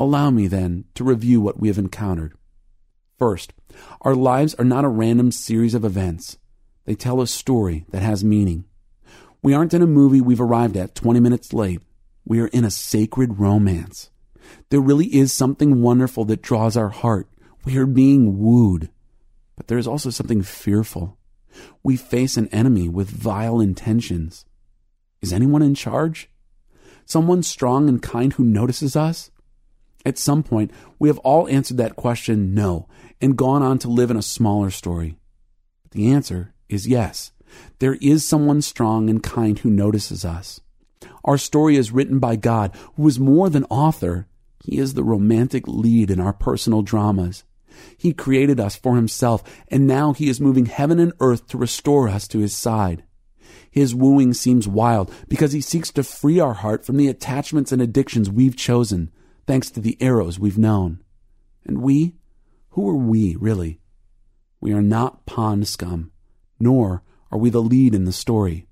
Allow me, then, to review what we have encountered. First, our lives are not a random series of events. They tell a story that has meaning. We aren't in a movie we've arrived at 20 minutes late. We are in a sacred romance. There really is something wonderful that draws our heart. We are being wooed. But there is also something fearful. We face an enemy with vile intentions. Is anyone in charge? Someone strong and kind who notices us? At some point, we have all answered that question no and gone on to live in a smaller story. But the answer is yes. There is someone strong and kind who notices us. Our story is written by God, who is more than author. He is the romantic lead in our personal dramas. He created us for himself, and now he is moving heaven and earth to restore us to his side. His wooing seems wild because he seeks to free our heart from the attachments and addictions we've chosen, thanks to the arrows we've known. And we? Who are we, really? We are not pond scum, nor are we the lead in the story.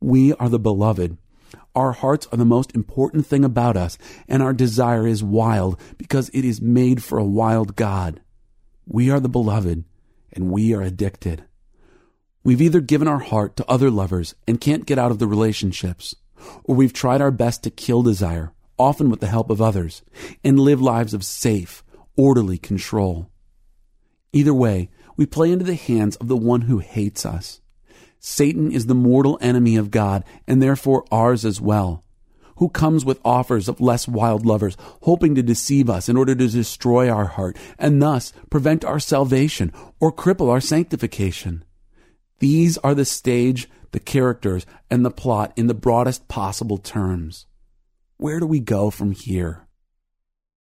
We are the beloved. Our hearts are the most important thing about us, and our desire is wild because it is made for a wild God. We are the beloved, and we are addicted. We've either given our heart to other lovers and can't get out of the relationships, or we've tried our best to kill desire, often with the help of others, and live lives of safe, orderly control. Either way, we play into the hands of the one who hates us. Satan is the mortal enemy of God and therefore ours as well who comes with offers of less wild lovers, hoping to deceive us in order to destroy our heart and thus prevent our salvation or cripple our sanctification. These are the stage, the characters, and the plot in the broadest possible terms. Where do we go from here?